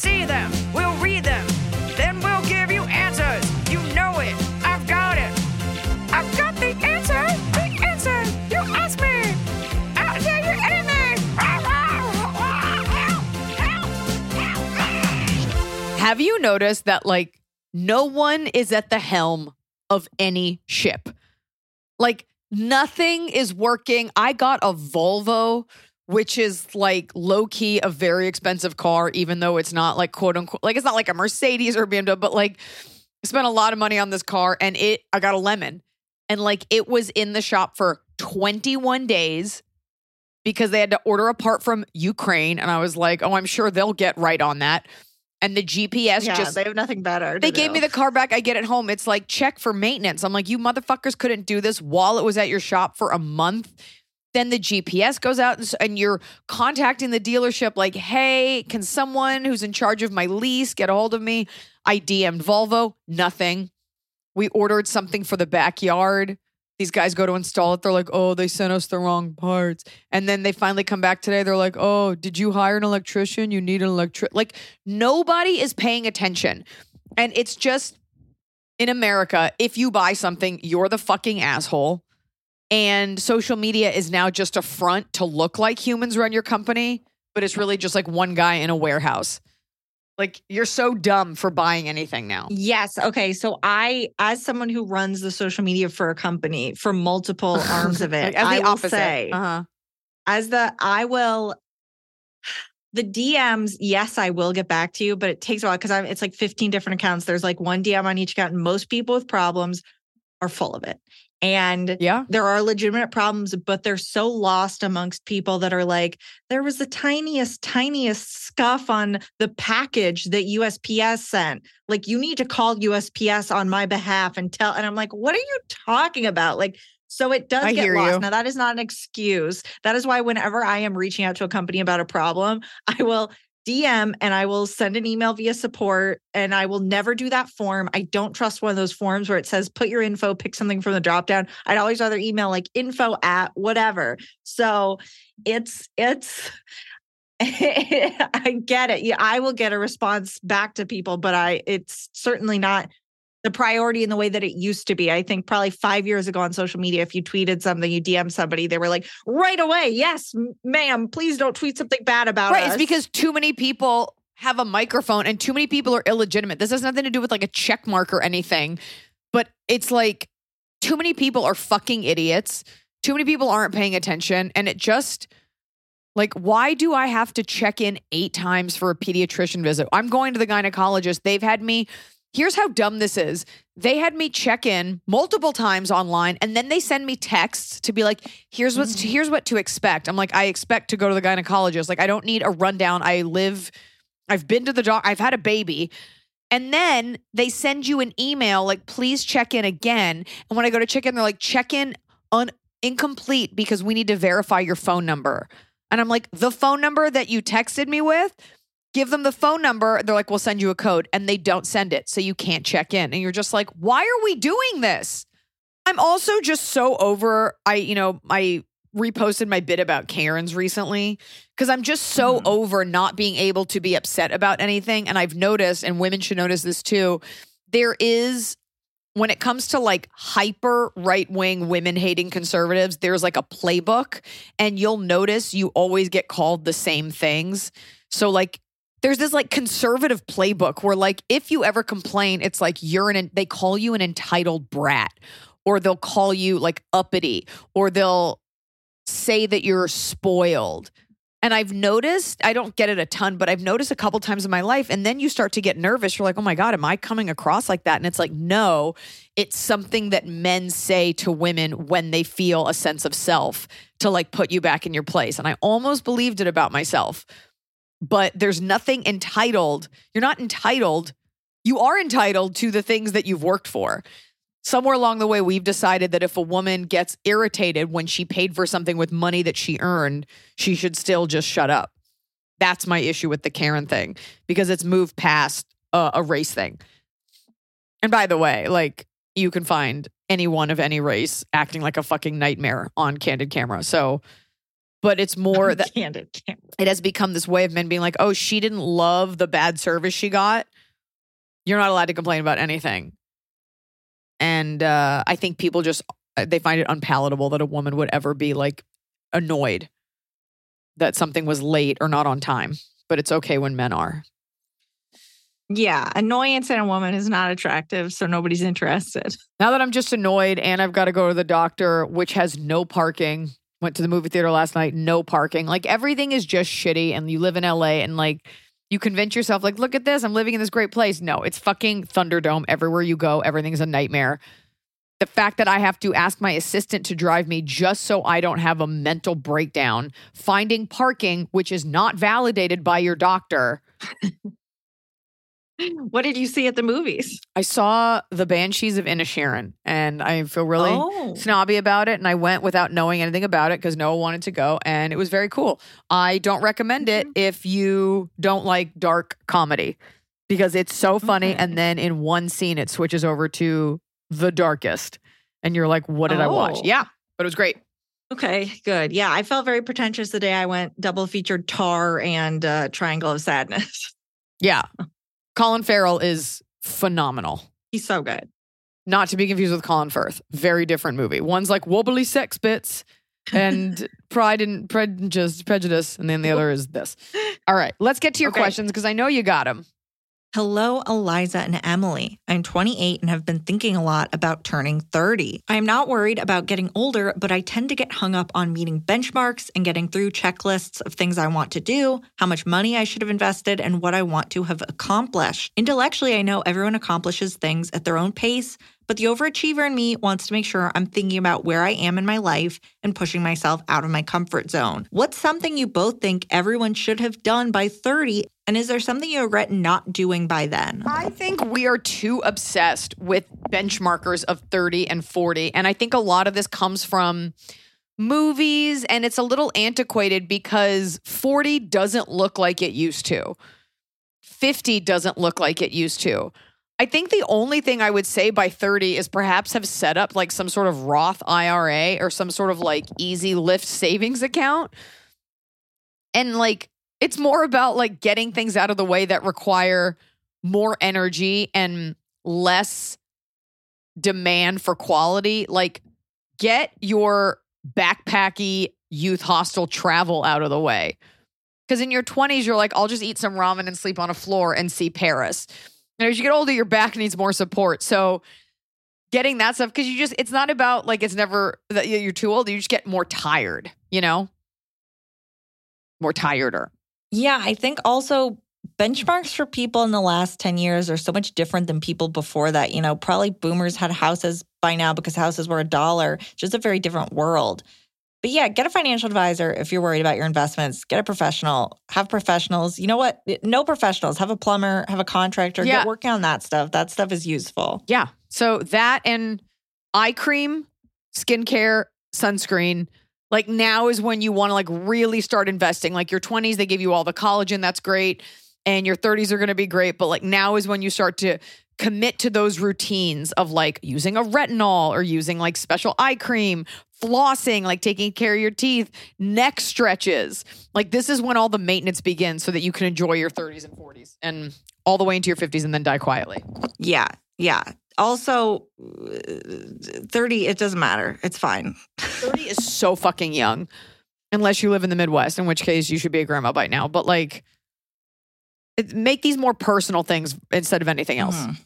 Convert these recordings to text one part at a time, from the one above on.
See them. We'll read them. Then we'll give you answers. You know it. I've got it. I've got the answer. The answer. You ask me. I'll tell you anything. Have you noticed that like no one is at the helm of any ship? Like nothing is working. I got a Volvo, which is like low key a very expensive car, even though it's not like quote unquote like it's not like a Mercedes or BMW, but like I spent a lot of money on this car and it I got a lemon. And like it was in the shop for 21 days because they had to order a part from Ukraine. And I was like, oh, I'm sure they'll get right on that. And the GPS yeah, just they have nothing better. they gave do. me the car back. I get it home. It's like check for maintenance. I'm like, you motherfuckers couldn't do this while it was at your shop for a month. Then the GPS goes out and, and you're contacting the dealership, like, hey, can someone who's in charge of my lease get a hold of me? I DM'd Volvo, nothing. We ordered something for the backyard. These guys go to install it. They're like, oh, they sent us the wrong parts. And then they finally come back today. They're like, oh, did you hire an electrician? You need an electric. Like, nobody is paying attention. And it's just in America, if you buy something, you're the fucking asshole. And social media is now just a front to look like humans run your company, but it's really just like one guy in a warehouse. Like, you're so dumb for buying anything now. Yes. Okay. So I, as someone who runs the social media for a company for multiple arms of it, Like, as the I will opposite. say, uh-huh. as the I will the DMs, yes, I will get back to you, but it takes a while because I'm it's like 15 different accounts. There's like one DM on each account, and most people with problems are full of it. And Yeah. there are legitimate problems, but they're so lost amongst people that are like, there was the tiniest, tiniest scuff on the package that USPS sent. Like, you need to call USPS on my behalf and tell. And I'm like, what are you talking about? Like, so it does I get lost. you. Now, that is not an excuse. That is why whenever I am reaching out to a company about a problem, I will DM and I will send an email via support and I will never do that form. I don't trust one of those forms where it says put your info, pick something from the drop down. I'd always rather email like info at whatever. So it's it's I get it. Yeah, I will get a response back to people, but I it's certainly not the priority in the way that it used to be. I think probably five years ago on social media, if you tweeted something, you DM somebody, they were like, right away, yes, ma'am, please don't tweet something bad about Right. us. It's because too many people have a microphone and too many people are illegitimate. This has nothing to do with like a check mark or anything, but it's like too many people are fucking idiots. Too many people aren't paying attention. And it just, like, why do I have to check in eight times for a pediatrician visit? I'm going to the gynecologist. They've had me. Here's how dumb this is. They had me check in multiple times online and then they send me texts to be like, here's what's here's what to expect. I'm like, I expect to go to the gynecologist. Like, I don't need a rundown. I live, I've been to the doc, I've had a baby. And then they send you an email like, please check in again. And when I go to check in, they're like, check in incomplete because we need to verify your phone number. And I'm like, the phone number that you texted me with, give them the phone number. They're like, we'll send you a code. And they don't send it. So you can't check in. And you're just like, why are we doing this? I'm also just so over I, you know, I reposted my bit about Karens recently because I'm just so Mhm. over not being able to be upset about anything. And I've noticed, and women should notice this too, there is, when it comes to like hyper right wing women hating conservatives, there's like a playbook, and you'll notice you always get called the same things. So, like, there's this like conservative playbook where, like, if you ever complain, it's like you're an, they call you an entitled brat, or they'll call you like uppity, or they'll say that you're spoiled. And I've noticed, I don't get it a ton, but I've noticed a couple times in my life. And then you start to get nervous. You're like, oh my God, am I coming across like that? And it's like, no, it's something that men say to women when they feel a sense of self to like put you back in your place. And I almost believed it about myself. But there's nothing entitled. You're not entitled. You are entitled to the things that you've worked for somewhere along the way we've decided that if a woman gets irritated when she paid for something with money that she earned she should still just shut up that's my issue with the karen thing because it's moved past uh, a race thing and by the way like you can find anyone of any race acting like a fucking nightmare on candid camera so but it's more that candid camera. it has become this way of men being like, oh, she didn't love the bad service she got. You're not allowed to complain about anything. And uh, I think people just uh, they find it unpalatable that a woman would ever be like annoyed that something was late or not on time. But it's okay when men are. Yeah, annoyance in a woman is not attractive, so nobody's interested. Now that I'm just annoyed and I've got to go to the doctor, which has no parking. Went to the movie theater last night, no parking. Like everything is just shitty. And you live in LA and like you convince yourself, like, look at this, I'm living in this great place. No, it's fucking Thunderdome. Everywhere you go, everything's a nightmare. The fact that I have to ask my assistant to drive me just so I don't have a mental breakdown, finding parking, which is not validated by your doctor. What did you see at the movies? I saw the Banshees of Inisherin and I feel really Oh. snobby about it and I went without knowing anything about it because Noah wanted to go and it was very cool. I don't recommend it Mm-hmm. if you don't like dark comedy because it's so funny Okay. and then in one scene it switches over to the darkest and you're like what did I watch? Oh. Yeah, but it was great. Okay, good. Yeah, I felt very pretentious the day I went double featured Tar and uh, Triangle of Sadness. Yeah. Colin Farrell is phenomenal. He's so good. Not to be confused with Colin Firth. Very different movie. One's like wobbly sex bits and Pride and Prejudice, Prejudice, and then the other is this. All right, let's get to your Okay. questions because I know you got them. Hello, Eliza and Emily. I'm 28 and have been thinking a lot about turning 30. I am not worried about getting older, but I tend to get hung up on meeting benchmarks and getting through checklists of things I want to do, how much money I should have invested, and what I want to have accomplished. Intellectually, I know everyone accomplishes things at their own pace, but the overachiever in me wants to make sure I'm thinking about where I am in my life and pushing myself out of my comfort zone. What's something you both think everyone should have done by 30? And is there something you regret not doing by then? I think we are too obsessed with benchmarkers of 30 and 40. And I think a lot of this comes from movies and it's a little antiquated because 40 doesn't look like it used to. 50 doesn't look like it used to. I think the only thing I would say by 30 is perhaps have set up like some sort of Roth IRA or some sort of like easy lift savings account. And like it's more about like getting things out of the way that require more energy and less demand for quality. Like get your backpacky youth hostel travel out of the way. Because in your 20s, you're like, I'll just eat some ramen and sleep on a floor and see Paris. And as you get older, your back needs more support. So getting that stuff, because you just, it's not about like it's never that you're too old. You just get more tired, you know? More tireder. Yeah, I think also benchmarks for people in the last 10 years are so much different than people before that. You know, probably boomers had houses by now because houses were a dollar, just a very different world. But yeah, get a financial advisor if you're worried about your investments. Get a professional. Have professionals. You know what? No professionals. Have a plumber, have a contractor. Yeah. Get working on that stuff. That stuff is useful. Yeah. So that and eye cream, skincare, sunscreen. Like now is when you want to like really start investing. Like your 20s, they give you all the collagen. That's great. And your 30s are going to be great. But like now is when you start to commit to those routines of like using a retinol or using like special eye cream flossing, like taking care of your teeth, neck stretches. Like this is when all the maintenance begins so that you can enjoy your 30s and 40s and all the way into your 50s and then die quietly. Yeah. Yeah. Also, uh, 30, it doesn't matter. It's fine. 30 is so fucking young. Unless you live in the Midwest, in which case you should be a grandma by now. But like, make these more personal things instead of anything else. Mhm.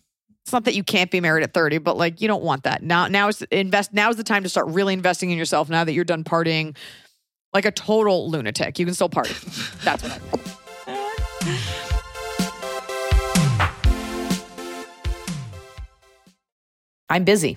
It's not that you can't be married at 30, but like you don't want that. Now now is invest now is the time to start really investing in yourself now that you're done partying like a total lunatic. You can still party. That's what I think. I'm busy,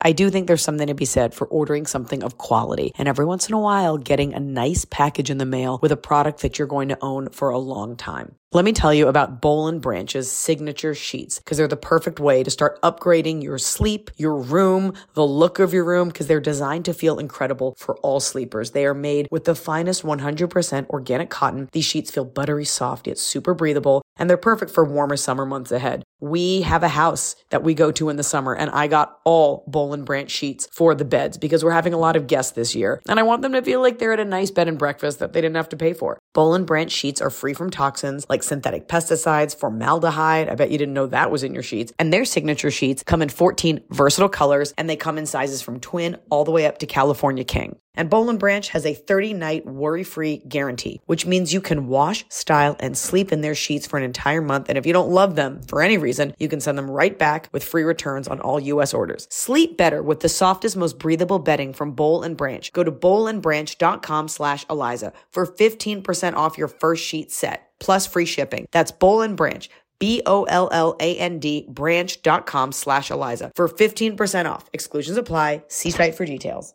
I do think there's something to be said for ordering something of quality and every once in a while getting a nice package in the mail with a product that you're going to own for a long time. Let me tell you about Boll and Branch's signature sheets because they're the perfect way to start upgrading your sleep, your room, the look of your room because they're designed to feel incredible for all sleepers. They are made with the finest 100% organic cotton. These sheets feel buttery soft yet super breathable and they're perfect for warmer summer months ahead. We have a house that we go to in the summer and I got all Boll and Branch sheets for the beds because we're having a lot of guests this year and I want them to feel like they're at a nice bed and breakfast that they didn't have to pay for. Boll and Branch sheets are free from toxins like synthetic pesticides, formaldehyde. I bet you didn't know that was in your sheets. And their signature sheets come in 14 versatile colors and they come in sizes from twin all the way up to California king. And Boll and Branch has a 30 night worry free guarantee, which means you can wash, style, and sleep in their sheets for an entire month. And if you don't love them for any reason, you can send them right back with free returns on all US orders. Sleep better with the softest, most breathable bedding from Boll and Branch. Go to bowlandbranch.com slash Eliza for 15% off your first sheet set plus free shipping. That's Boll and Branch. B-O-L-L-A-N-D branch.com slash Eliza for 15% off. Exclusions apply. See site for details.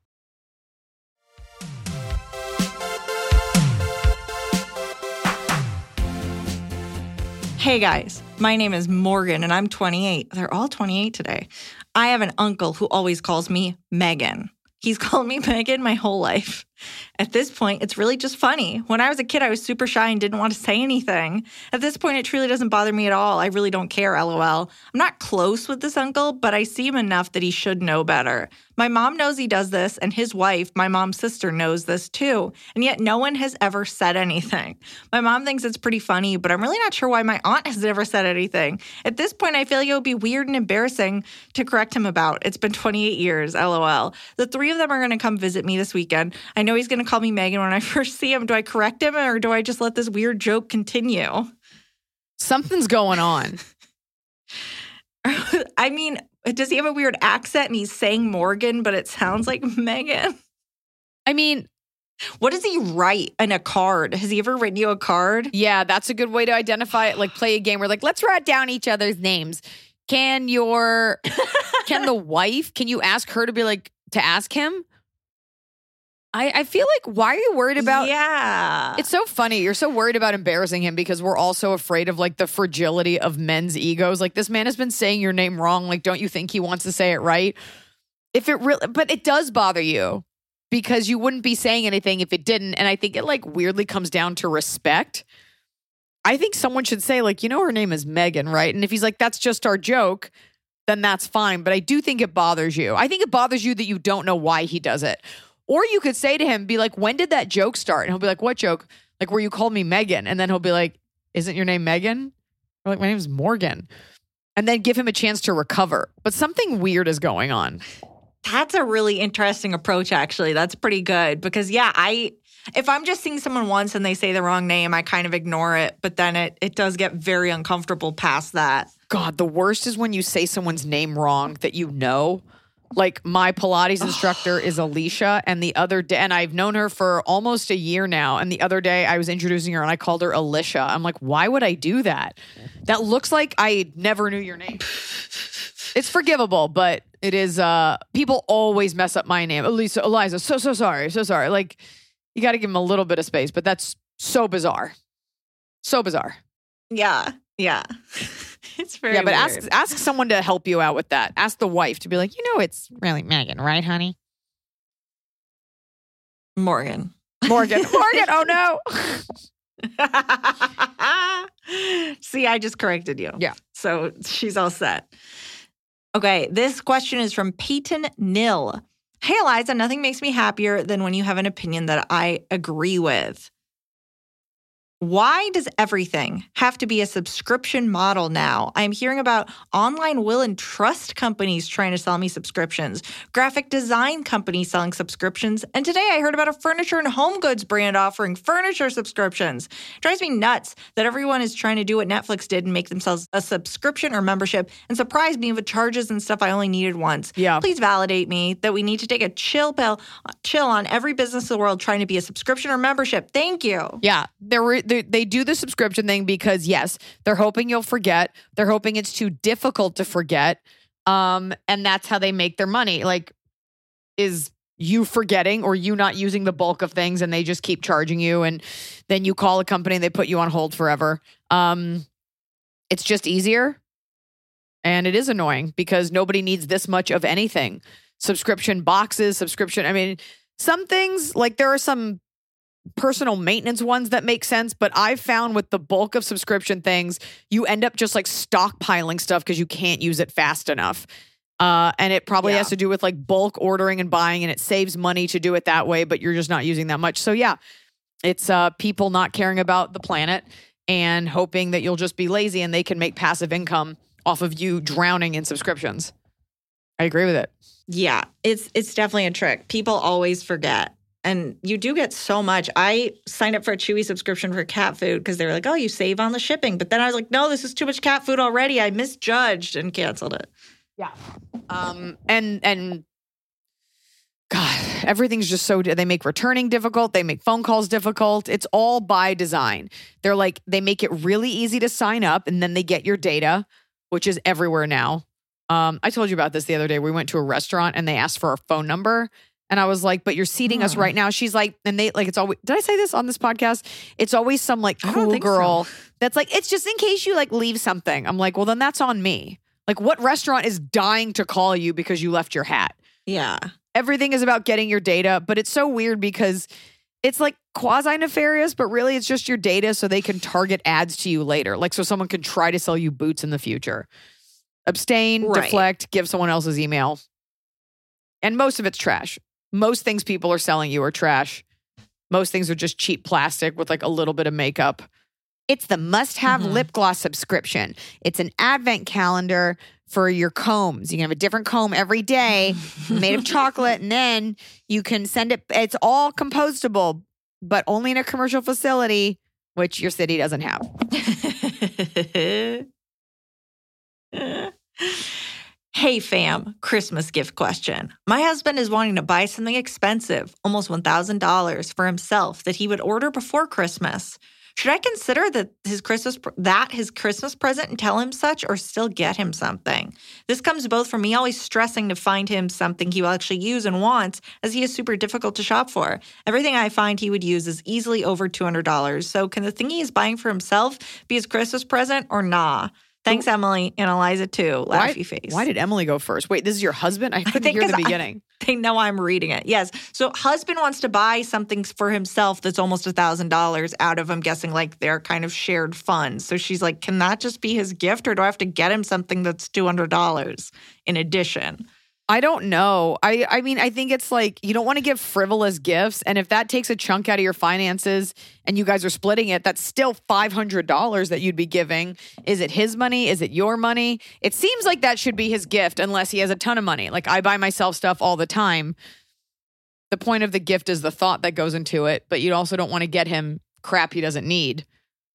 Hey guys, my name is Morgan and I'm 28. They're all 28 today. I have an uncle who always calls me Megan. He's called me Megan my whole life. At this point, it's really just funny. When I was a kid, I was super shy and didn't want to say anything. At this point, it truly doesn't bother me at all. I really don't care, lol. I'm not close with this uncle, but I see him enough that he should know better. My mom knows he does this, and his wife, my mom's sister, knows this too. And yet no one has ever said anything. My mom thinks it's pretty funny, but I'm really not sure why my aunt has never said anything. At this point, I feel like it would be weird and embarrassing to correct him about. It's been 28 years, lol. The three of them are going to come visit me this weekend. I know he's going to call me Megan when I first see him. Do I correct him or do I just let this weird joke continue? Something's going on. I mean, does he have a weird accent and he's saying Morgan, but it sounds like Megan? I mean, What does he write in a card? Has he ever written you a card? yeah, that's a good way to identify it. Like play a game where like, let's write down each other's names. Can your can the wife, can you ask her to be like to ask him? I, I feel like why are you worried about yeah. It's so funny. You're so worried about embarrassing him because we're all so afraid of like the fragility of men's egos. Like this man has been saying your name wrong. Like, don't you think he wants to say it right? If it really, but it does bother you because you wouldn't be saying anything if it didn't. And I think it like weirdly comes down to respect. I think someone should say, like, you know, her name is Megan, right? And if he's like, that's just our joke, then that's fine. But I do think it bothers you. I think it bothers you that you don't know why he does it. Or you could say to him, be like, when did that joke start? And he'll be like, what joke? Like, where you called me Megan. And then he'll be like, isn't your name Megan? Or like, my name's Morgan. And then give him a chance to recover. But something weird is going on. That's a really interesting approach, actually. That's pretty good because, yeah, I. If I'm just seeing someone once and they say the wrong name, I kind of ignore it. But then it it does get very uncomfortable past that. God, the worst is when you say someone's name wrong that you know. Like my Pilates instructor is Alicia, and the other day, and I've known her for almost a year now. And the other day, I was introducing her, and I called her Alicia. I'm like, why would I do that? That looks like I never knew your name. It's forgivable, but it is. uh People always mess up my name, Elisa, Eliza. So so sorry, so sorry. Like you got to give them a little bit of space, but that's so bizarre, so bizarre. Yeah, yeah. it's very Yeah, but weird. ask ask someone to help you out with that. Ask the wife to be like, you know, it's really Megan, right, honey? Morgan. Morgan, Morgan. Oh no. See, I just corrected you. Yeah. So she's all set. Okay, this question is from Peyton Nil. Hey, Eliza, nothing makes me happier than when you have an opinion that I agree with. Why does everything have to be a subscription model now? I'm hearing about online will and trust companies trying to sell me subscriptions, graphic design companies selling subscriptions, and today I heard about a furniture and home goods brand offering furniture subscriptions. It drives me nuts that everyone is trying to do what Netflix did and make themselves a subscription or membership and surprise me with charges and stuff I only needed once. Yeah. Please validate me that we need to take a chill pill, chill on every business in the world trying to be a subscription or membership. Thank you. Yeah, they're, re- they do the subscription thing because yes, they're hoping you'll forget. They're hoping it's too difficult to forget, um, and that's how they make their money. Like, is you forgetting or you not using the bulk of things, and they just keep charging you, and then you call a company and they put you on hold forever. Um, it's just easier, and it is annoying because nobody needs this much of anything. Subscription boxes, subscription. I mean, some things like there are some personal maintenance ones that make sense, but I've found with the bulk of subscription things, you end up just like stockpiling stuff because you can't use it fast enough. Uh, and it probably Yeah. has to do with like bulk ordering and buying, and it saves money to do it that way, but you're just not using that much. So, yeah, it's uh, people not caring about the planet and hoping that you'll just be lazy and they can make passive income off of you drowning in subscriptions. I agree with it. Yeah, it's it's definitely a trick. People always forget. And you do get so much. I signed up for a Chewy subscription for cat food because they were like, oh, you save on the shipping. But then I was like, no, this is too much cat food already. I misjudged and canceled it. Yeah. Um and and God, everything's just so they make returning difficult, they make phone calls difficult. It's all by design. They're like they make it really easy to sign up and then they get your data, which is everywhere now. Um I told you about this the other day. We went to a restaurant and they asked for our phone number and I was like, "But you're seating us right now." She's like, and they like it's always Did I say this on this podcast? It's always some like cool think so. girl that's like, "It's just in case you like leave something." I'm like, "Well, then that's on me." Like what restaurant is dying to call you because you left your hat? Yeah. Everything is about getting your data, but it's so weird because it's like quasi nefarious, but really it's just your data so they can target ads to you later. Like so someone can try to sell you boots in the future. Abstain, Right. deflect, give someone else's email. And most of it's trash. Most things people are selling you are trash. Most things are just cheap plastic with like a little bit of makeup. It's the must have Mhm. lip gloss subscription. It's an advent calendar for your combs. You can have a different comb every day made of chocolate, and then you can send it. It's all compostable, but only in a commercial facility, which your city doesn't have. hey, fam, Christmas gift question. My husband is wanting to buy something expensive, almost $1,000 for himself that he would order before Christmas. Should I consider that his Christmas that his Christmas present and tell him such or still get him something? This comes both from me always stressing to find him something he will actually use and wants as he is super difficult to shop for. Everything I find he would use is easily over $200. So can the thing he is buying for himself be his Christmas present or nah? Thanks, Emily and Eliza too. Why, face. why did Emily go first? Wait, this is your husband? I couldn't think hear the 'cause I- beginning. they know I'm reading it? Yes. So husband wants to buy something for himself that's almost a thousand dollars out of I'm guessing like their kind of shared funds. So she's like, can that just be his gift, or do I have to get him something that's two hundred dollars in addition? I don't know. I I mean, I think it's like you don't want to give frivolous gifts, and if that takes a chunk out of your finances, and you guys are splitting it, that's still five hundred dollars that you'd be giving. Is it his money? Is it your money? It seems like that should be his gift, unless he has a ton of money. Like I buy myself stuff all the time. The point of the gift is the thought that goes into it, but you also don't want to get him crap he doesn't need.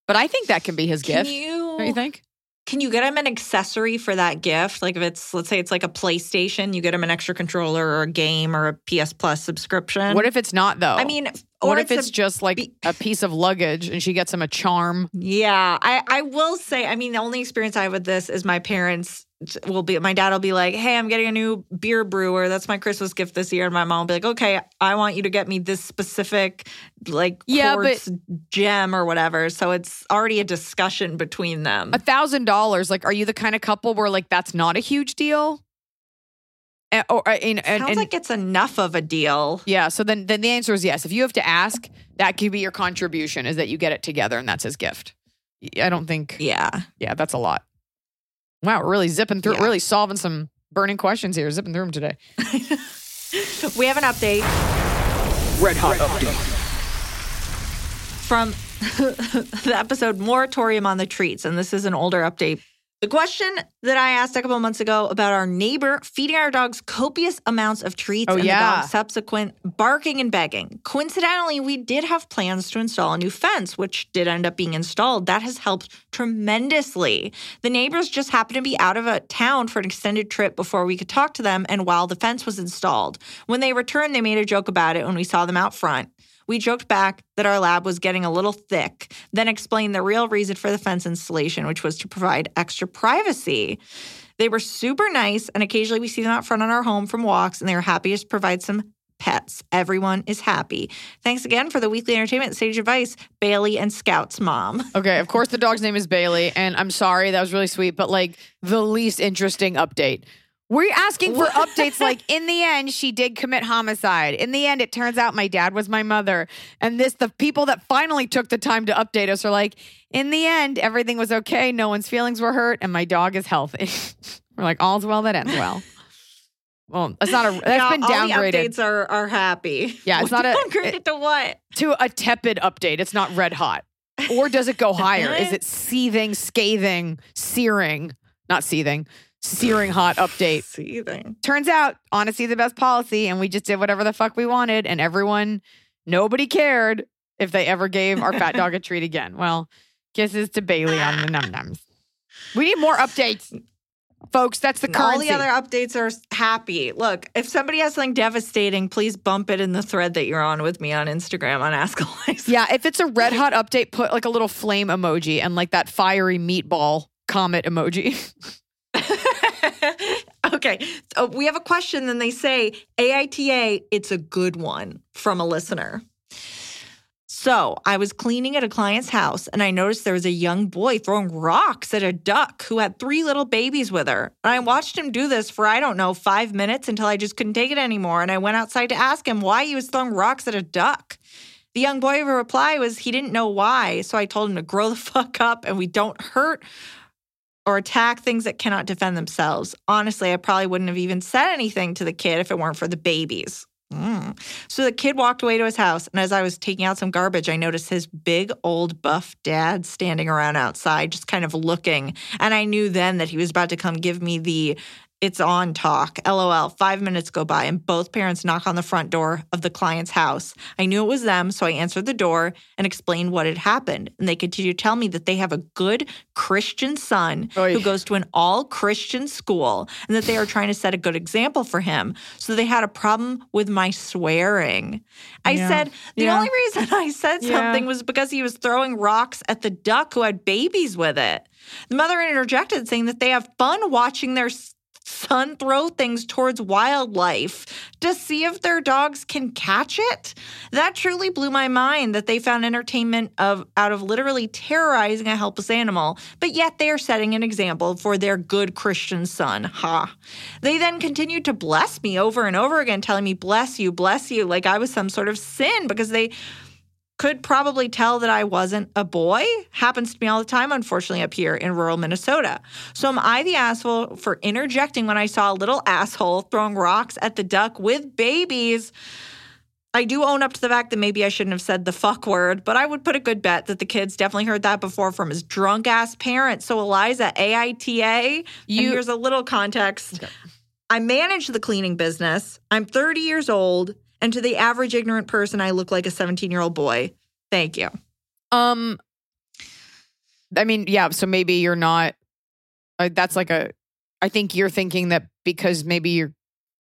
But I think that can be his Can gift. you Don't you think? Can you get him an accessory for that gift? Like if it's let's say it's like a PlayStation, you get him an extra controller or a game or a PS Plus subscription. What if it's not though? I mean, or what if it's a- just like be- a piece of luggage and she gets him a charm? Yeah, I, I will say, I mean, the only experience I have with this is my parents will be, my dad will be like, hey, I'm getting a new beer brewer. That's my Christmas gift this year. And my mom will be like, okay, I want you to get me this specific, like, Yeah, but- gem or whatever. So it's already a discussion between them. A thousand dollars. Like, are you the kind of couple where like that's not a huge deal? And, or uh, and, and, Sounds and- like it's enough of a deal. yeah. So then then the answer is yes. If you have to ask, that could be your contribution. Is that you get it together and that's his gift. I don't think. Yeah. Yeah, that's a lot. Wow, we're really zipping through, Yeah. really solving some burning questions here. Zipping through them today. We have an update Red Hot Update. from the episode Moratorium on the Treats, and this is an older update. The question that I asked a couple months ago about our neighbor feeding our dogs copious amounts of treats Oh, and yeah. the dog's subsequent barking and begging. Coincidentally, we did have plans to install a new fence, which did end up being installed. That has helped tremendously. The neighbors just happened to be out of a town for an extended trip before we could talk to them, and while the fence was installed. When they returned, they made a joke about it when we saw them out front. We joked back that our lab was getting a little thick, then explained the real reason for the fence installation, which was to provide extra privacy. They were super nice, and occasionally we see them out front on our home from walks, and they were happy to provide some pets. Everyone is happy. Thanks again for the weekly entertainment sage advice, Bailey and Scout's mom. Okay, of course the dog's name is Bailey, and I'm sorry that was really sweet, but like the least interesting update. We're asking for updates like in the end she did commit homicide. In the end it turns out my dad was my mother. And this the people that finally took the time to update us are like in the end everything was okay, no one's feelings were hurt and my dog is healthy. We're like all's well that ends well. Well, that's not a that's Yeah, been all the downgraded updates are are happy. Yeah, it's not a- downgraded to what? to a tepid update. It's not red hot. Or does it go higher? Is it seething, scathing, searing, not seething, searing hot update? Seething. Turns out honesty is the best policy, and we just did whatever the fuck we wanted, and everyone, nobody cared if they ever gave our fat dog a treat again. Well, kisses to Bailey on the num nums. We need more updates, folks. That's the And All the other updates are happy. Look, if somebody has something devastating, please bump it in the thread that you're on with me on Instagram on Ask Eliza. yeah, if it's a red hot update, put like a little flame emoji and like that fiery meatball comet emoji. okay. We have a question, then they say AITA, it's a good one from a listener. So I was cleaning at a client's house and I noticed there was a young boy throwing rocks at a duck who had three little babies with her. And I watched him do this for, I don't know, five minutes until I just couldn't take it anymore. And I went outside to ask him why he was throwing rocks at a duck. The young boy reply was he didn't know why. So I told him to grow the fuck up and we don't hurt or attack things that cannot defend themselves. Honestly, I probably wouldn't have even said anything to the kid if it weren't for the babies. Mm. So the kid walked away to his house, and as I was taking out some garbage, I noticed his big old buff dad standing around outside, just kind of looking. And I knew then that he was about to come give me the it's on talk. LOL. Five minutes go by, and both parents knock on the front door of the client's house. I knew it was them, so I answered the door and explained what had happened. And they continue to tell me that they have a good Christian son Oy. who goes to an all Christian school and that they are trying to set a good example for him. So they had a problem with my swearing. I Yeah. said, the Yeah. only reason I said Yeah. something was because he was throwing rocks at the duck who had babies with it. The mother interjected, saying that they have fun watching their son throw things towards wildlife to see if their dogs can catch it. That truly blew my mind that they found entertainment of out of literally terrorizing a helpless animal, but yet they are setting an example for their good Christian son. Ha. They then continued to bless me over and over again, telling me, bless you, bless you, like I was some sort of sin because they could probably tell that I wasn't a boy. Happens to me all the time, unfortunately, up here in rural Minnesota. So, am I the asshole for interjecting when I saw a little asshole throwing rocks at the duck with babies? I do own up to the fact that maybe I shouldn't have said the fuck word, but I would put a good bet that the kid's definitely heard that before from his drunk ass parents. So, Eliza, AITA, You- here's a little context. I manage the cleaning business. I'm 30 years old, and to the average ignorant person, I look like a 17 year old boy. Thank you. Um, I mean, yeah. So maybe you're not. Uh, that's like a. I think you're thinking that because maybe you're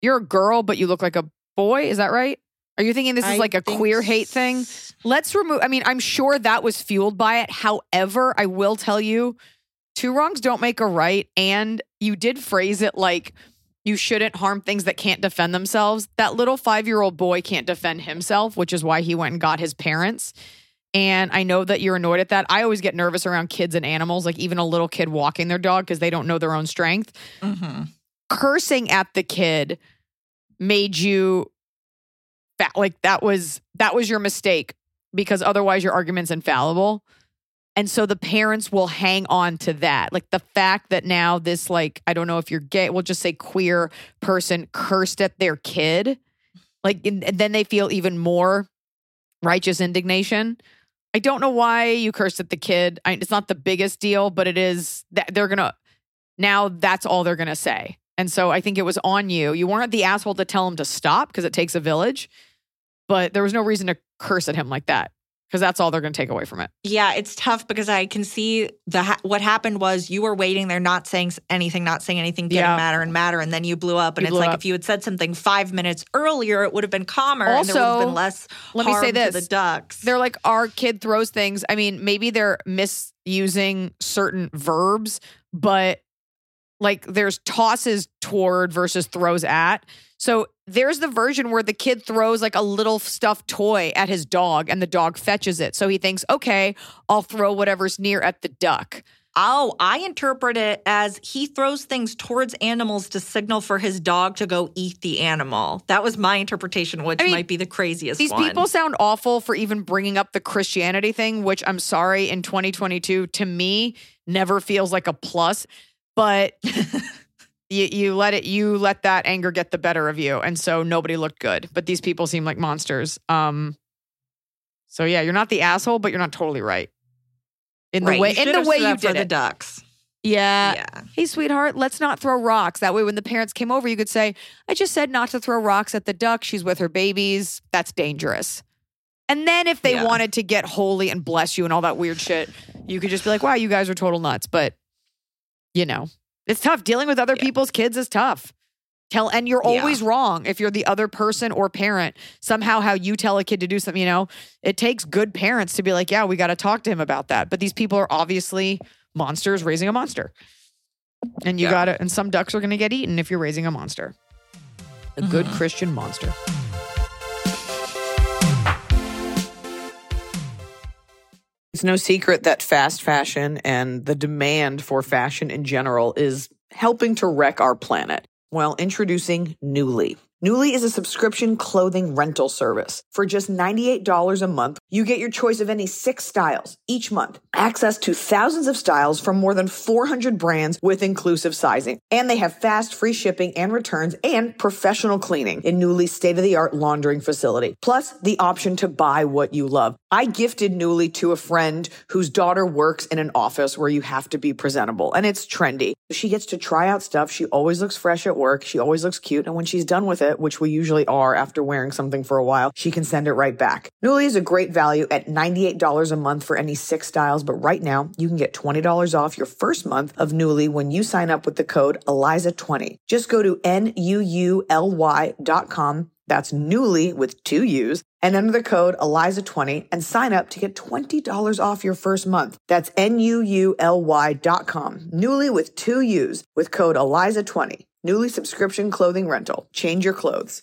you're a girl, but you look like a boy. Is that right? Are you thinking this is I like a queer hate thing? Let's remove. I mean, I'm sure that was fueled by it. However, I will tell you, two wrongs don't make a right, and you did phrase it like you shouldn't harm things that can't defend themselves. That little five year old boy can't defend himself, which is why he went and got his parents. And I know that you're annoyed at that. I always get nervous around kids and animals, like even a little kid walking their dog because they don't know their own strength. Mhm. Cursing at the kid made you like that was that was your mistake because otherwise your argument's infallible. And so the parents will hang on to that. Like the fact that now this like I don't know if you're gay, we'll just say queer person cursed at their kid. Like and then they feel even more righteous indignation. I don't know why you cursed at the kid. I, it's not the biggest deal, but it is that they're gonna now. That's all they're gonna say, and so I think it was on you. You weren't the asshole to tell him to stop because it takes a village, but there was no reason to curse at him like that because that's all they're gonna take away from it. Yeah, it's tough because I can see the ha- what happened was you were waiting there, not saying anything, not saying anything, getting Yeah. madder and matter, and then you blew up. And You it's like up. if you had said something five minutes earlier, it would have been calmer and there would have Also, been less let me say this. the ducks. They're like, our kid throws things. I mean, maybe they're misusing certain verbs, but like there's tosses toward versus throws at. So there's the version where the kid throws like a little stuffed toy at his dog and the dog fetches it. So he thinks, okay, I'll throw whatever's near at the duck. Oh, I interpret it as he throws things towards animals to signal for his dog to go eat the animal. That was my interpretation, which I mean, might be the craziest These one. people sound awful for even bringing up the Christianity thing, which I'm sorry, in 2022, to me, never feels like a plus. But you, you let it, you let that anger get the better of you, and so nobody looked good. But these people seem like monsters. Um, so yeah, you're not the asshole, but you're not totally right in the Right, way in the way you did the it. ducks. Yeah. yeah. Hey, sweetheart, let's not throw rocks. That way, when the parents came over, you could say, I just said not to throw rocks at the duck. She's with her babies. That's dangerous. And then if they Yeah. wanted to get holy and bless you and all that weird shit, you could just be like, wow, you guys are total nuts. But, you know, it's tough. Dealing with other Yeah. people's kids is tough. Tell and you're Yeah. always wrong if you're the other person or parent. Somehow how you tell a kid to do something, you know, it takes good parents to be like, yeah, we got to talk to him about that. But these people are obviously monsters raising a monster. And you Yeah. got to and some ducks are going to get eaten if you're raising a monster. A good mm-hmm. Christian monster. It's no secret that fast fashion and the demand for fashion in general is helping to wreck our planet. while introducing Nuuly. Nuuly is a subscription clothing rental service. For just $98 a month, You get your choice of any six styles each month, access to thousands of styles from more than 400 brands with inclusive sizing. And they have fast, free shipping and returns and professional cleaning in Nuuly's state of the art laundering facility. Plus, the option to buy what you love. I gifted Nuuly to a friend whose daughter works in an office where you have to be presentable and it's trendy. She gets to try out stuff. She always looks fresh at work. She always looks cute. And when she's done with it, which we usually are after wearing something for a while, she can send it right back. Nuuly is a great value at $98 a month for any six styles, but right now you can get $20 off your first month of Nuuly when you sign up with the code ELIZA20. Just go to N-U-U-L-Y dot com. That's Nuuly with two U's and enter the code ELIZA20 and sign up to get $20 off your first month. That's N-U-U-L-Y dot com. Nuuly with two U's with code ELIZA20. Nuuly subscription clothing rental. Change your clothes.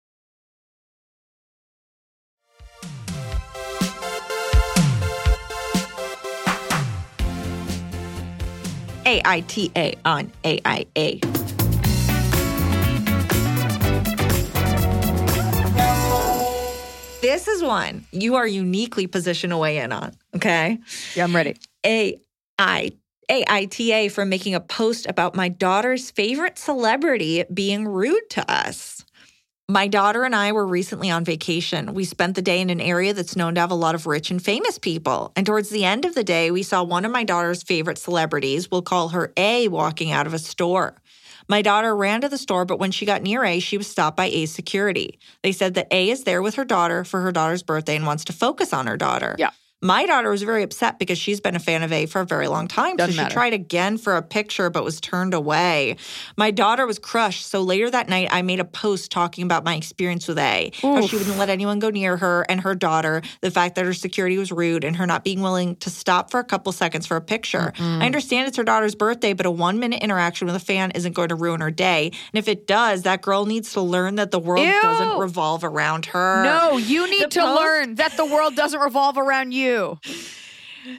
AITA on AIA. This is one you are uniquely positioned to weigh in on. Okay. Yeah, I'm ready. AI AITA for making a post about my daughter's favorite celebrity being rude to us. My daughter and I were recently on vacation. We spent the day in an area that's known to have a lot of rich and famous people. And towards the end of the day, we saw one of my daughter's favorite celebrities, we'll call her A, walking out of a store. My daughter ran to the store, but when she got near A, she was stopped by A's security. They said that A is there with her daughter for her daughter's birthday and wants to focus on her daughter. Yeah. My daughter was very upset because she's been a fan of A for a very long time. Doesn't so she matter. tried again for a picture but was turned away. My daughter was crushed. So later that night, I made a post talking about my experience with A, how she wouldn't let anyone go near her and her daughter, the fact that her security was rude, and her not being willing to stop for a couple seconds for a picture. I understand it's her daughter's birthday, but a one minute interaction with a fan isn't going to ruin her day. And if it does, that girl needs to learn that the world Ew. doesn't revolve around her. No, you need The to post- learn that the world doesn't revolve around you.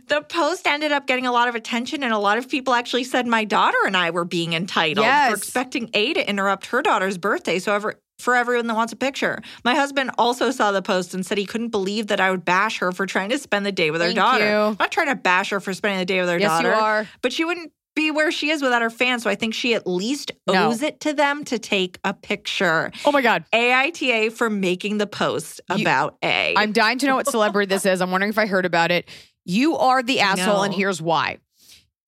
The post ended up getting a lot of attention, and a lot of people actually said my daughter and I were being entitled Yes. for expecting A to interrupt her daughter's birthday. So, ever, for everyone that wants a picture, my husband also saw the post and said he couldn't believe that I would bash her for trying to spend the day with her daughter. you. I'm not trying to bash her for spending the day with her Yes, daughter. you are. But she wouldn't be where she is without her fans. So, I think she at least No. owes it to them to take a picture. Oh my God. AITA for making the post You- about A. I'm dying to know what celebrity this is. I'm wondering if I heard about it. You are the asshole, and here's why.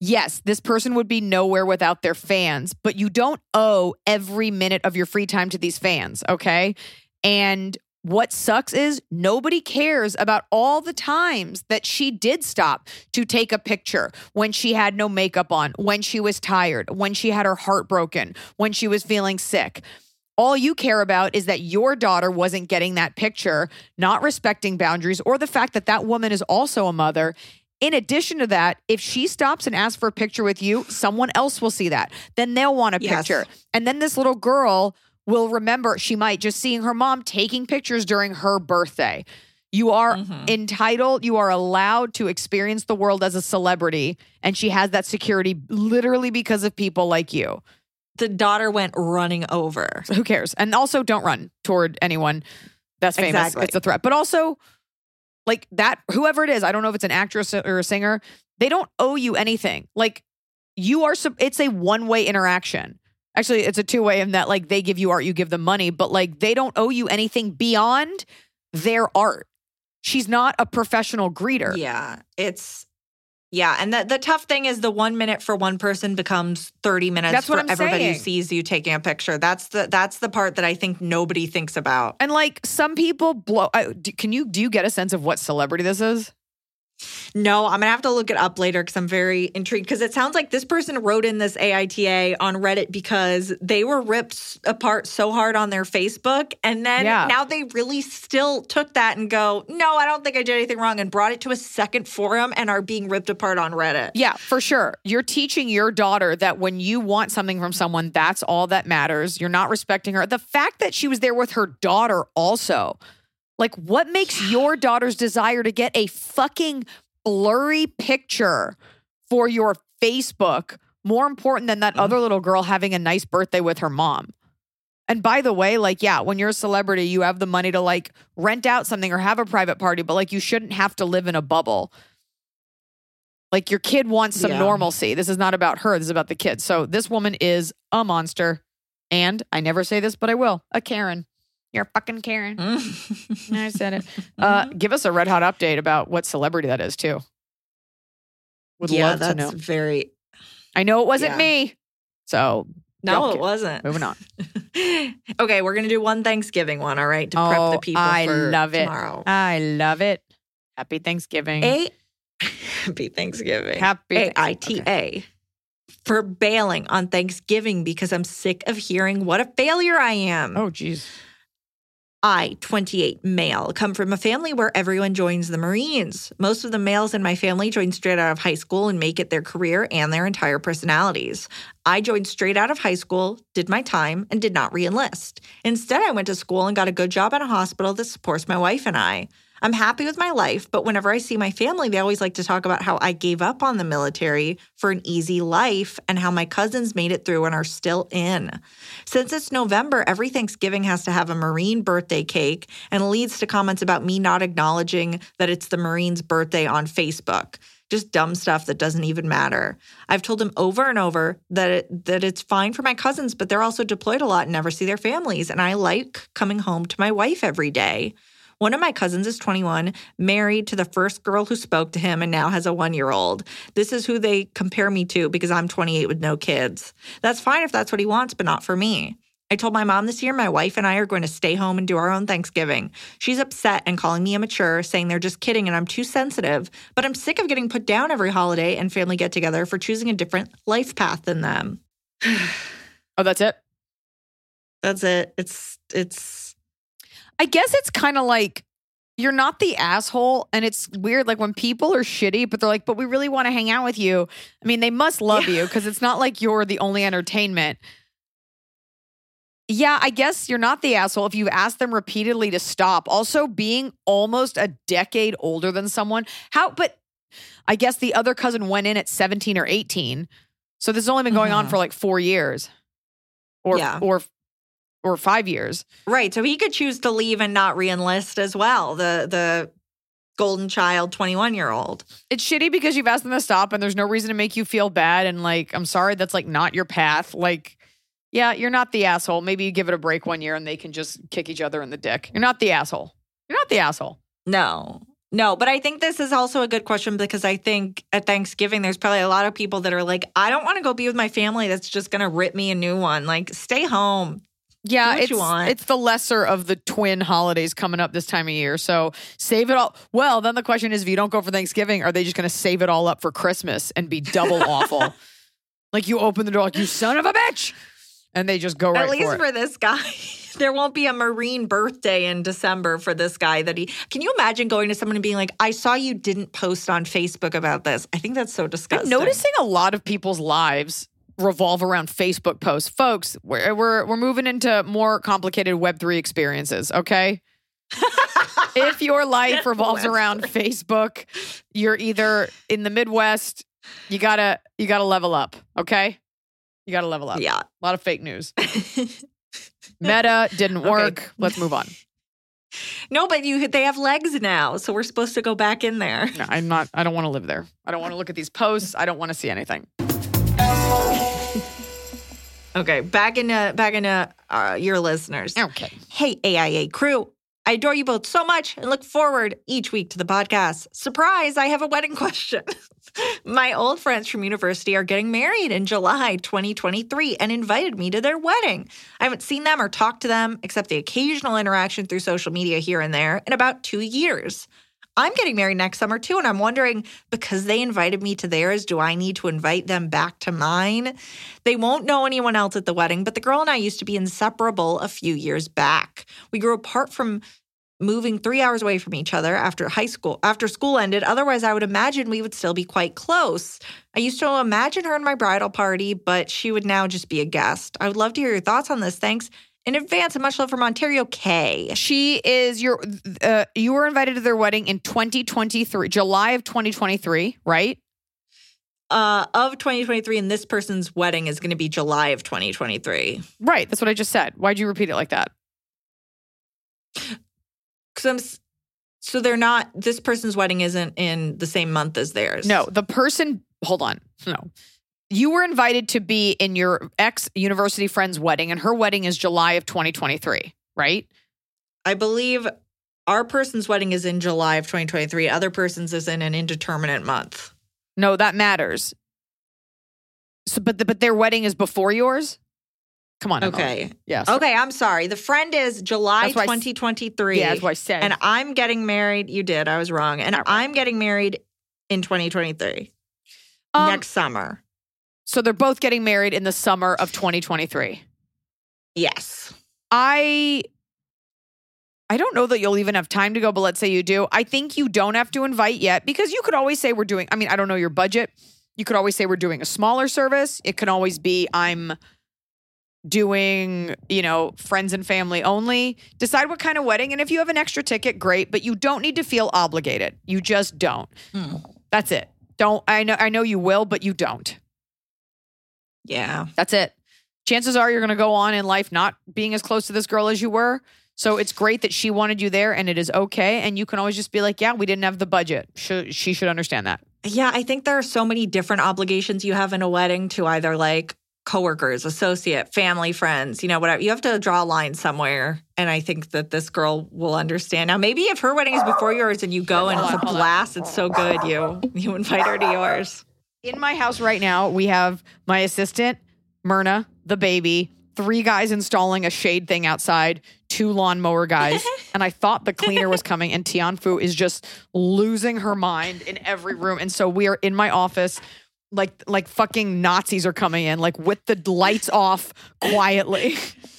Yes, this person would be nowhere without their fans, but you don't owe every minute of your free time to these fans, okay? And what sucks is nobody cares about all the times that she did stop to take a picture when she had no makeup on, when she was tired, when she had her heart broken, when she was feeling sick. All you care about is that your daughter wasn't getting that picture, not respecting boundaries, or the fact that that woman is also a mother. In addition to that, if she stops and asks for a picture with you, someone else will see that. Then they'll want a Yes. picture. And then this little girl will remember she might just seeing her mom taking pictures during her birthday. You are Mhm. entitled, you are allowed to experience the world as a celebrity. And she has that security literally because of people like you. the daughter went running over. So who cares? And also, don't run toward anyone that's famous. Exactly. It's a threat. But also, like that, whoever it is, I don't know if it's an actress or a singer, they don't owe you anything. Like you are, it's a one way interaction. Actually, it's a two way in that, like, they give you art, you give them money, but like they don't owe you anything beyond their art. She's not a professional greeter. Yeah, it's yeah, and the the tough thing is the one minute for one person becomes thirty minutes That's for I'm everybody who sees you taking a picture. That's the that's the part that I think nobody thinks about. And like some people blow. I, do, can you do you get a sense of what celebrity this is? No, I'm gonna have to look it up later because I'm very intrigued. Because it sounds like this person wrote in this AITA on Reddit because they were ripped apart so hard on their Facebook, and then Yeah. now they really still took that and go, "No, I don't think I did anything wrong," and brought it to a second forum and are being ripped apart on Reddit. Yeah, for sure. You're teaching your daughter that when you want something from someone, that's all that matters. You're not respecting her. The fact that she was there with her daughter also. Like, what makes your daughter's desire to get a fucking blurry picture for your Facebook more important than that mm-hmm. other little girl having a nice birthday with her mom? And by the way, like, yeah, when you're a celebrity, you have the money to like rent out something or have a private party, but like, you shouldn't have to live in a bubble. Like, your kid wants some Yeah. normalcy. This is not about her, this is about the kid. So, this woman is a monster. And I never say this, but I will a Karen. You're a fucking Karen. I said it. Uh, give us a red hot update about what celebrity that is, too. Would yeah, love to that's know. very. I know it wasn't yeah. me. So, No, it wasn't. moving on. okay, we're gonna do one Thanksgiving one. All right, to prep Oh, the people. I for love it. tomorrow. I love it. Happy Thanksgiving. A Happy Thanksgiving. Happy A I Thanksgiving. T A for bailing on Thanksgiving because I'm sick of hearing what a failure I am. Oh, geez. I, 28 male, come from a family where everyone joins the Marines. Most of the males in my family join straight out of high school and make it their career and their entire personalities. I joined straight out of high school, did my time, and did not reenlist. Instead, I went to school and got a good job at a hospital that supports my wife and I. I'm happy with my life, but whenever I see my family, they always like to talk about how I gave up on the military for an easy life and how my cousins made it through and are still in. Since it's November, every Thanksgiving has to have a Marine birthday cake and leads to comments about me not acknowledging that it's the Marine's birthday on Facebook. Just dumb stuff that doesn't even matter. I've told him over and over that it, that it's fine for my cousins, but they're also deployed a lot and never see their families, and I like coming home to my wife every day. One of my cousins is 21, married to the first girl who spoke to him, and now has a one year old. This is who they compare me to because I'm 28 with no kids. That's fine if that's what he wants, but not for me. I told my mom this year my wife and I are going to stay home and do our own Thanksgiving. She's upset and calling me immature, saying they're just kidding and I'm too sensitive. But I'm sick of getting put down every holiday and family get together for choosing a different life path than them. Oh, that's it. That's it. It's it's I guess it's kind of like you're not the asshole. And it's weird. Like when people are shitty, but they're like, but we really want to hang out with you. I mean, they must love you because it's not like you're the only entertainment. Yeah, I guess you're not the asshole if you've asked them repeatedly to stop. Also, being almost a decade older than someone, how, but I guess the other cousin went in at 17 or 18. So this has only been going on Mhm. for like four years or, Yeah. or, or five years. right. So he could choose to leave and not reenlist as well. The the golden child 21 year old. it's shitty because you've asked them to stop and there's no reason to make you feel bad and like i'm sorry that's like not your path like yeah you're not the asshole maybe you give it a break one year and they can just kick each other in the dick you're not the asshole you're not the asshole No. No, but I think this is also a good question because I think at Thanksgiving there's probably a lot of people that are like, I don't want to go be with my family that's just gonna rip me a new one. Like, stay home. Yeah it's it's the lesser of the twin holidays coming up this time of year so save it all well then the question is if you don't go for thanksgiving are they just going to save it all up for christmas and be double awful like you open the door like you son of a bitch and they just go right At least for for this guy. There won't be a Marine birthday in December for this guy that he can you imagine going to someone and being like, I saw you didn't post on Facebook about this. I think that's so disgusting. I'm noticing a lot of people's lives revolve around Facebook posts. Folks, we're we're, we're moving into more complicated Web three experiences. Okay. if your life revolves around Facebook, you're either in the Midwest. You gotta you gotta level up. Okay. You gotta level up. Yeah. A lot of fake news. Meta didn't Okay. work. Let's move on. no, but you they have legs now, so we're supposed to go back in there. No, I'm not. I don't want to live there. I don't want to look at these posts. I don't want to see anything. Okay, back into back into uh, your listeners. Okay. Hey, AIA crew. I adore you both so much and look forward each week to the podcast. Surprise, I have a wedding question. My old friends from university are getting married in July 2023 and invited me to their wedding. I haven't seen them or talked to them, except the occasional interaction through social media here and there, in about two years. I'm getting married next summer too. And I'm wondering because they invited me to theirs, do I need to invite them back to mine? They won't know anyone else at the wedding, but the girl and I used to be inseparable a few years back. We grew apart from moving three hours away from each other after high school, after school ended. Otherwise, I would imagine we would still be quite close. I used to imagine her in my bridal party, but she would now just be a guest. I would love to hear your thoughts on this. Thanks in advance and much love from Ontario K. She is your. Uh, you were invited to their wedding in 2023, July of 2023, right? Uh, of 2023, and this person's wedding is going to be July of 2023. Right. That's what I just said. Why'd you repeat it like that? Because I'm. So they're not. This person's wedding isn't in the same month as theirs. No, the person. Hold on. No. You were invited to be in your ex university friend's wedding, and her wedding is July of 2023, right? I believe our person's wedding is in July of 2023. Other person's is in an indeterminate month. No, that matters. So, but the, but their wedding is before yours. Come on. Okay. Yes. Okay, I'm sorry. The friend is July That's why I s- 2023. Yeah, that's what I said. And I'm getting married. You did. I was wrong. And right. I'm getting married in 2023 Um, next summer. So they're both getting married in the summer of 2023. Yes. I I don't know that you'll even have time to go, but let's say you do. I think you don't have to invite yet because you could always say we're doing I mean, I don't know your budget. You could always say we're doing a smaller service. It can always be I'm doing, you know, friends and family only. Decide what kind of wedding and if you have an extra ticket, great, but you don't need to feel obligated. You just don't. Hmm. That's it. Don't I know I know you will, but you don't. Yeah. That's it. Chances are you're going to go on in life not being as close to this girl as you were. So it's great that she wanted you there and it is okay. And you can always just be like, yeah, we didn't have the budget. Should, she should understand that. Yeah, I think there are so many different obligations you have in a wedding to either like coworkers, associate, family, friends, you know, whatever. You have to draw a line somewhere. And I think that this girl will understand. Now, maybe if her wedding is before yours and you go and it's a blast, it's so good, you you invite her to yours. In my house right now, we have my assistant, Myrna, the baby, three guys installing a shade thing outside, two lawnmower guys. and I thought the cleaner was coming, and Tianfu is just losing her mind in every room. And so we are in my office. Like like fucking Nazis are coming in, like with the lights off quietly.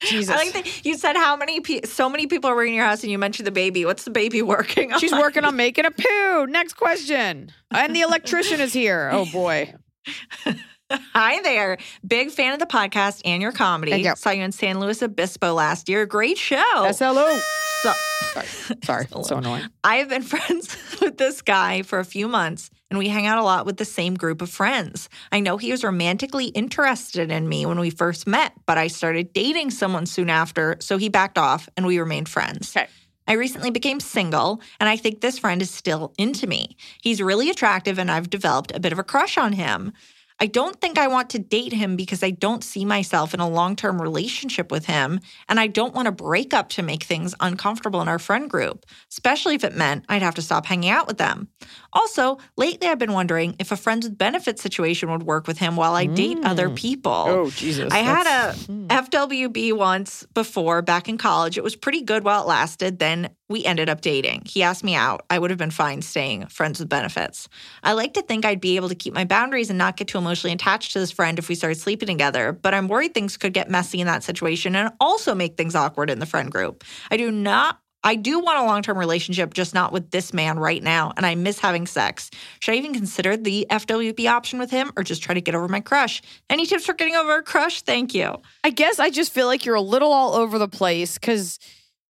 Jesus. I like that you said how many pe- so many people are working in your house and you mentioned the baby. What's the baby working on? She's working on making a poo. Next question. And the electrician is here. Oh boy. Hi there. Big fan of the podcast and your comedy. Thank you. Saw you in San Luis Obispo last year. Great show. SLO. So, Sorry. Sorry. So annoying. I have been friends with this guy for a few months, and we hang out a lot with the same group of friends. I know he was romantically interested in me when we first met, but I started dating someone soon after, so he backed off and we remained friends. Okay. I recently became single, and I think this friend is still into me. He's really attractive, and I've developed a bit of a crush on him. I don't think I want to date him because I don't see myself in a long term relationship with him, and I don't want to break up to make things uncomfortable in our friend group, especially if it meant I'd have to stop hanging out with them. Also, lately I've been wondering if a friends with benefits situation would work with him while I date other mm. people. Oh, Jesus. I had a mm. FWB once before back in college. It was pretty good while it lasted. Then we ended up dating. He asked me out. I would have been fine staying friends with benefits. I like to think I'd be able to keep my boundaries and not get too emotionally attached to this friend if we started sleeping together, but I'm worried things could get messy in that situation and also make things awkward in the friend group. I do not I do want a long term relationship, just not with this man right now, and I miss having sex. Should I even consider the FWB option with him or just try to get over my crush? Any tips for getting over a crush? Thank you. I guess I just feel like you're a little all over the place because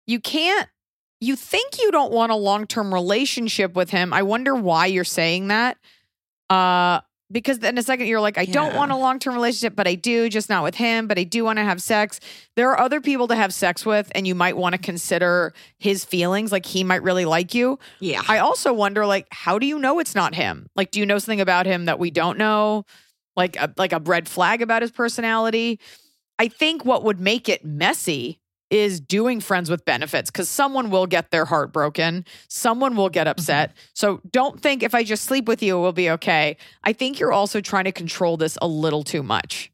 you can't, you think you don't want a long term relationship with him. I wonder why you're saying that. Uh, because in a second you're like, I don't want a long term relationship, but I do, just not with him, but I do want to have sex. There are other people to have sex with, and you might want to consider his feelings. Like he might really like you. Yeah. I also wonder, like, how do you know it's not him? Like, do you know something about him that we don't know? Like, a, like a red flag about his personality. I think what would make it messy is doing friends with benefits because someone will get their heart broken. Someone will get upset. So don't think if I just sleep with you, it will be okay. I think you're also trying to control this a little too much.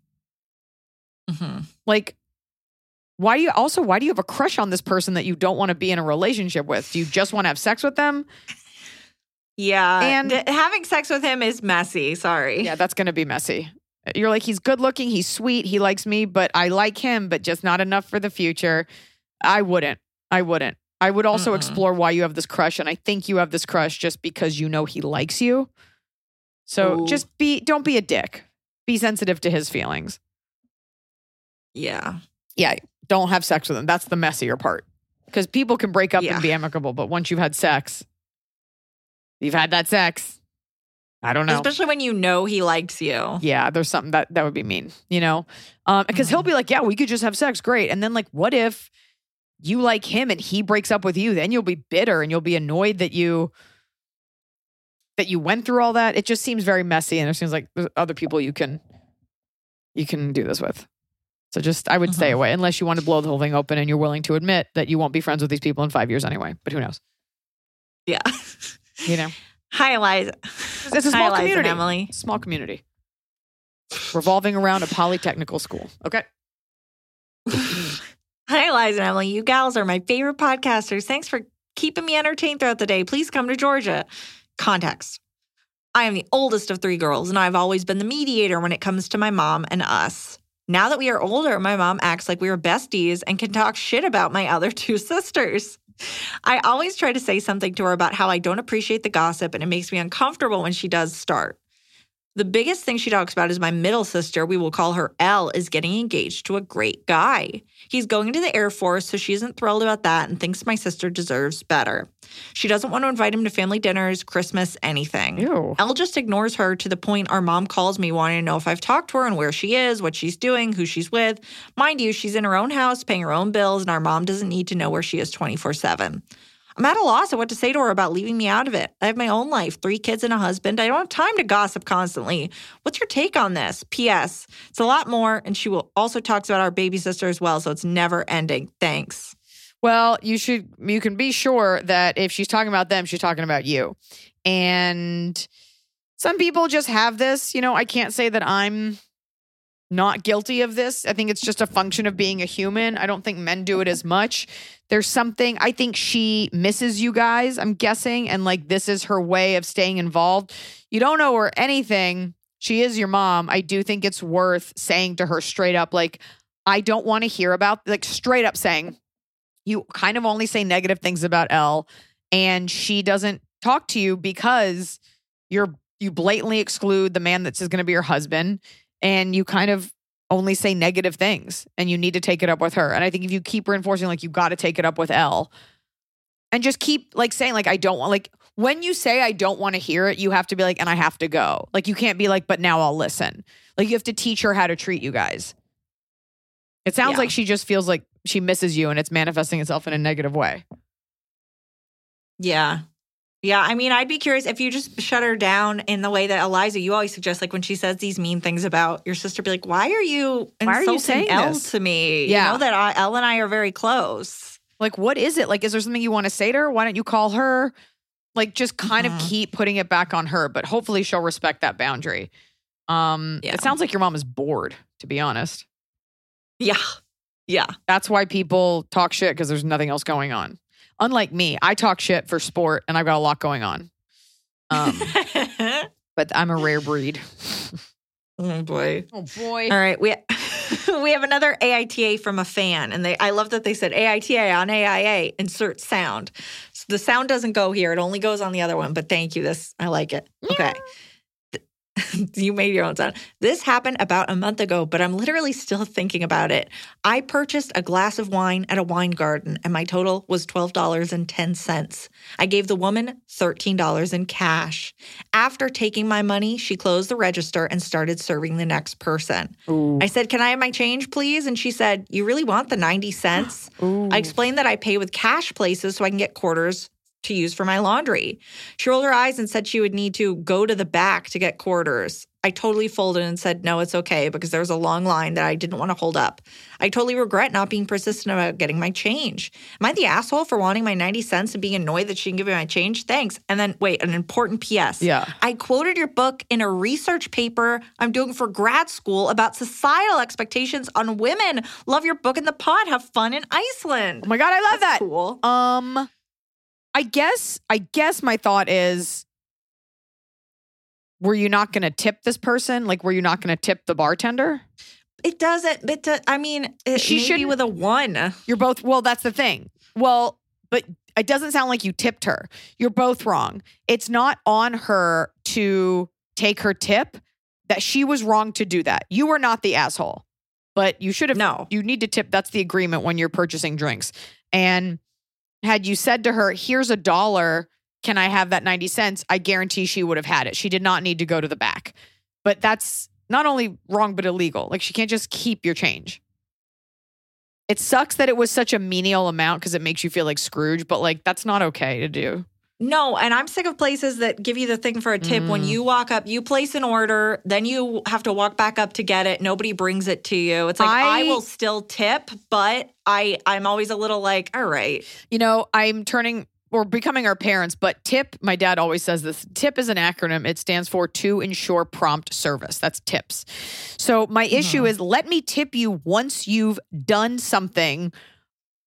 Mhm. Like, why do you also why do you have a crush on this person that you don't want to be in a relationship with? Do you just want to have sex with them? Yeah. And- And having sex with him is messy. Sorry. Yeah, that's going to be messy. You're like, he's good looking, he's sweet, he likes me, but I like him, but just not enough for the future. I wouldn't. I wouldn't. I would also Mm-mm. explore why you have this crush. And I think you have this crush just because you know he likes you. So Ooh. just be, don't be a dick. Be sensitive to his feelings. Yeah. Yeah, don't have sex with him. That's the messier part. Because people can break up Yeah. and be amicable, but once you've had sex, you've had that sex. I don't know. Especially when you know he likes you. yeah, there's something that that would be mean, you know? Um, because he'll be like, yeah, we could just have sex. Great. And then, like, what if you like him and he breaks up with you? Then you'll be bitter and you'll be annoyed that you that you went through all that. It just seems very messy. And it seems like there's other people you can you can do this with. So just I would stay Mhm. away unless you want to blow the whole thing open and you're willing to admit that you won't be friends with these people in five years anyway. But who knows? Yeah. You know? Hi, Iliza. It's a small and community. Emily. Small community. Revolving around a polytechnical school. Okay. Hi, Iliza and Emily. You gals are my favorite podcasters. Thanks for keeping me entertained throughout the day. Please come to Georgia. Context I am the oldest of three girls, and I've always been the mediator when it comes to my mom and us. Now that we are older, my mom acts like we are besties and can talk shit about my other two sisters. I always try to say something to her about how I don't appreciate the gossip, and it makes me uncomfortable when she does start. The biggest thing she talks about is my middle sister, we will call her Elle, is getting engaged to a great guy. He's going into the Air Force, so she isn't thrilled about that and thinks my sister deserves better. She doesn't want to invite him to family dinners, Christmas, anything. Ew. Elle just ignores her to the point our mom calls me wanting to know if I've talked to her and where she is, what she's doing, who she's with. Mind you, she's in her own house, paying her own bills, and our mom doesn't need to know where she is 24 7. I'm at a loss at what to say to her about leaving me out of it. I have my own life, three kids and a husband. I don't have time to gossip constantly. What's your take on this? P.S. It's a lot more, and she will also talks about our baby sister as well, so it's never ending. Thanks. Well, you should you can be sure that if she's talking about them, she's talking about you. And some people just have this, you know, I can't say that I'm not guilty of this. I think it's just a function of being a human. I don't think men do it as much. There's something I think she misses you guys, I'm guessing, and like this is her way of staying involved. You don't know her anything. She is your mom. I do think it's worth saying to her straight up like I don't want to hear about like straight up saying you kind of only say negative things about Elle and she doesn't talk to you because you're you blatantly exclude the man that's going to be your husband and you kind of only say negative things and you need to take it up with her and i think if you keep reinforcing like you got to take it up with Elle and just keep like saying like i don't want like when you say i don't want to hear it you have to be like and i have to go like you can't be like but now i'll listen like you have to teach her how to treat you guys it sounds Yeah. like she just feels like she misses you and it's manifesting itself in a negative way. Yeah. Yeah. I mean, I'd be curious if you just shut her down in the way that Iliza, you always suggest, like when she says these mean things about your sister, be like, why are you Why are you insulting saying Elle this? to me? Yeah. You know that I, Elle and I are very close. Like, what is it? Like, is there something you want to say to her? Why don't you call her? Like, just kind of Mhm. keep putting it back on her, but hopefully she'll respect that boundary. Um, Yeah. it sounds like your mom is bored, to be honest. Yeah. Yeah. That's why people talk shit because there's nothing else going on. Unlike me, I talk shit for sport and I've got a lot going on. Um, but I'm a rare breed. oh boy. Oh boy. All right. We we have another AITA from a fan. And they I love that they said AITA on AIA, insert sound. So the sound doesn't go here. It only goes on the other one. But thank you. This I like it. Okay. you made your own sound. This happened about a month ago, but I'm literally still thinking about it. I purchased a glass of wine at a wine garden, and my total was $12.10. I gave the woman $13 in cash. After taking my money, she closed the register and started serving the next person. I said, Can I have my change, please? And she said, You really want the 90 cents? I explained that I pay with cash places so I can get quarters to use for my laundry. She rolled her eyes and said she would need to go to the back to get quarters. I totally folded and said, no, it's okay because there was a long line that I didn't want to hold up. I totally regret not being persistent about getting my change. Am I the asshole for wanting my 90 cents and being annoyed that she didn't give me my change? Thanks. And then, wait, an important PS. Yeah. I quoted your book in a research paper I'm doing for grad school about societal expectations on women. Love your book in the pod. Have fun in Iceland. Oh my god, I love That's that. cool. Um, I guess I guess my thought is, were you not going to tip this person? Like, were you not going to tip the bartender? It doesn't, but do- I mean, it, She should be with a one. You're both. Well, that's the thing. Well, but it doesn't sound like you tipped her. You're both wrong. It's not on her to take her tip. That she was wrong to do that. You were not the asshole, but you should have. No. you need to tip. That's the agreement when you're purchasing drinks. And had you said to her, "Here's a dollar," can I have that 90 cents? I guarantee she would have had it. She did not need to go to the back. But that's not only wrong, but illegal. Like she can't just keep your change. It sucks that it was such a menial amount because it makes you feel like Scrooge, but like that's not okay to do. No, and I'm sick of places that give you the thing for a tip when Mm. you walk up, you place an order, then you have to walk back up to get it. Nobody brings it to you. It's like I, I- will still tip, but I I'm always a little like, all right. You know, I'm turning or becoming our parents, but TIP, my dad always says this TIP is an acronym. It stands for to ensure prompt service. That's TIPS. So my issue is let me tip you once you've done something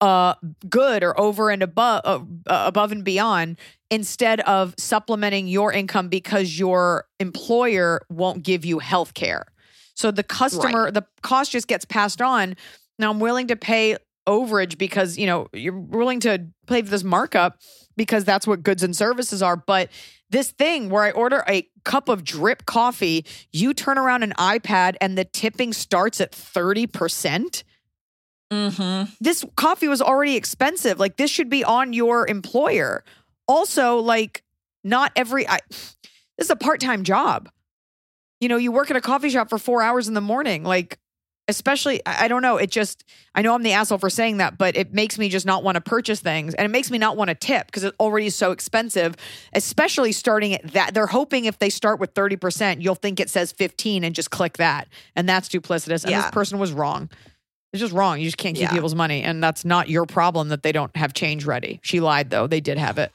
uh good or over and above uh, above and beyond instead of supplementing your income because your employer won't give you health care. So the customer the cost just gets passed on. Now I'm willing to pay overage because, you know, you're willing to pay for this markup because that's what goods and services are, but this thing where I order a cup of drip coffee, you turn around an iPad and the tipping starts at 30% Mm-hmm. this coffee was already expensive. Like this should be on your employer. Also, like not every I this is a part-time job. You know, you work at a coffee shop for 4 hours in the morning. Like especially I don't know, it just I know I'm the asshole for saying that, but it makes me just not want to purchase things and it makes me not want to tip because it already is so expensive, especially starting at that. They're hoping if they start with 30%, you'll think it says 15 and just click that. And that's duplicitous. And Yeah. this person was wrong. It's just wrong. You just can't keep Yeah. people's money. And that's not your problem that they don't have change ready. She lied though. They did have it.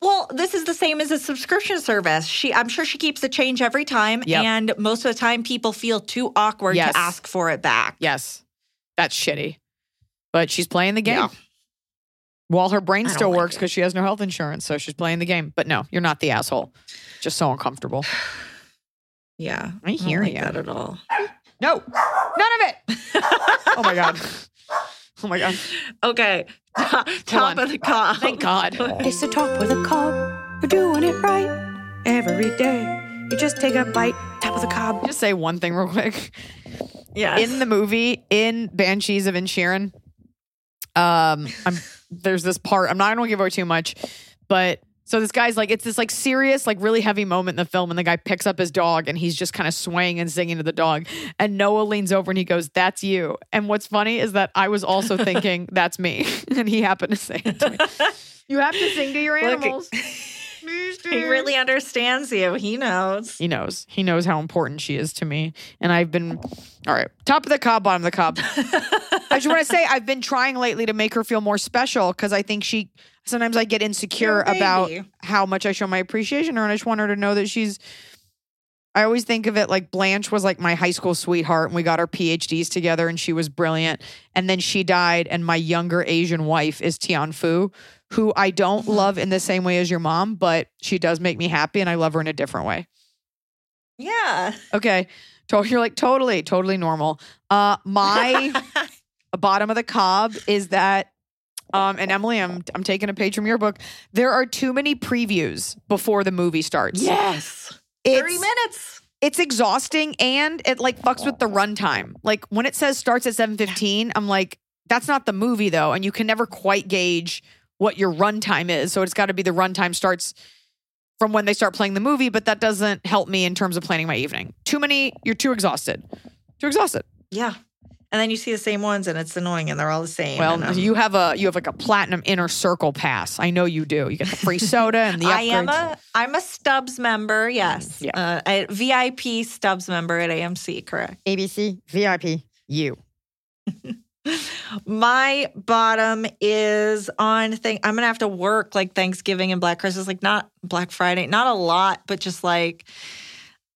Well, this is the same as a subscription service. She I'm sure she keeps the change every time. Yep. And most of the time people feel too awkward Yes. to ask for it back. Yes. That's shitty. But she's playing the game. Yeah. While her brain still like works because she has no health insurance. So she's playing the game. But no, you're not the asshole. Just so uncomfortable. Yeah. I hear like ya. that at all. No, none of it. oh my God. Oh my God. Okay. Top on. of the cob. Thank God. It's the top with a cob. You're doing it right every day. You just take a bite, top of the cob. Just say one thing real quick. Yeah. in the movie in Banshees of Inisherin, um, I'm there's this part. I'm not going to give away too much, but so this guy's like, it's this like serious, like really heavy moment in the film, and the guy picks up his dog and he's just kind of swaying and singing to the dog, and Noah leans over and he goes, "That's you." And what's funny is that I was also thinking, "That's me," and he happened to say it to me. You have to sing to your Look, animals. he really understands you. He knows. He knows. He knows how important she is to me. And I've been, all right, top of the cob, bottom of the cob. I just want to say I've been trying lately to make her feel more special because I think she, sometimes I get insecure about how much I show my appreciation to her. And I just want her to know that she's, I always think of it like Blanche was like my high school sweetheart and we got our PhDs together and she was brilliant. And then she died. And my younger Asian wife is Tian Fu, who I don't Mm-hmm. love in the same way as your mom, but she does make me happy and I love her in a different way. Yeah. Okay. You're like totally, totally normal. Uh my bottom of the cob is that um and Emily, I'm I'm taking a page from your book. There are too many previews before the movie starts. yes. It's, 30 minutes. It's exhausting and it like fucks with the runtime. Like when it says starts at 7:15, I'm like that's not the movie though and you can never quite gauge what your runtime is. So it's got to be the runtime starts from when they start playing the movie, but that doesn't help me in terms of planning my evening. Too many, you're too exhausted. Too exhausted. Yeah. And then you see the same ones, and it's annoying, and they're all the same. Well, and, um, you have a you have like a platinum inner circle pass. I know you do. You get the free soda and the upgrades. I am a I'm a Stubs member. Yes, Yeah. uh, a VIP Stubs member at AMC. Correct. ABC VIP. You. My bottom is on thing. I'm gonna have to work like Thanksgiving and Black Christmas, like not Black Friday, not a lot, but just like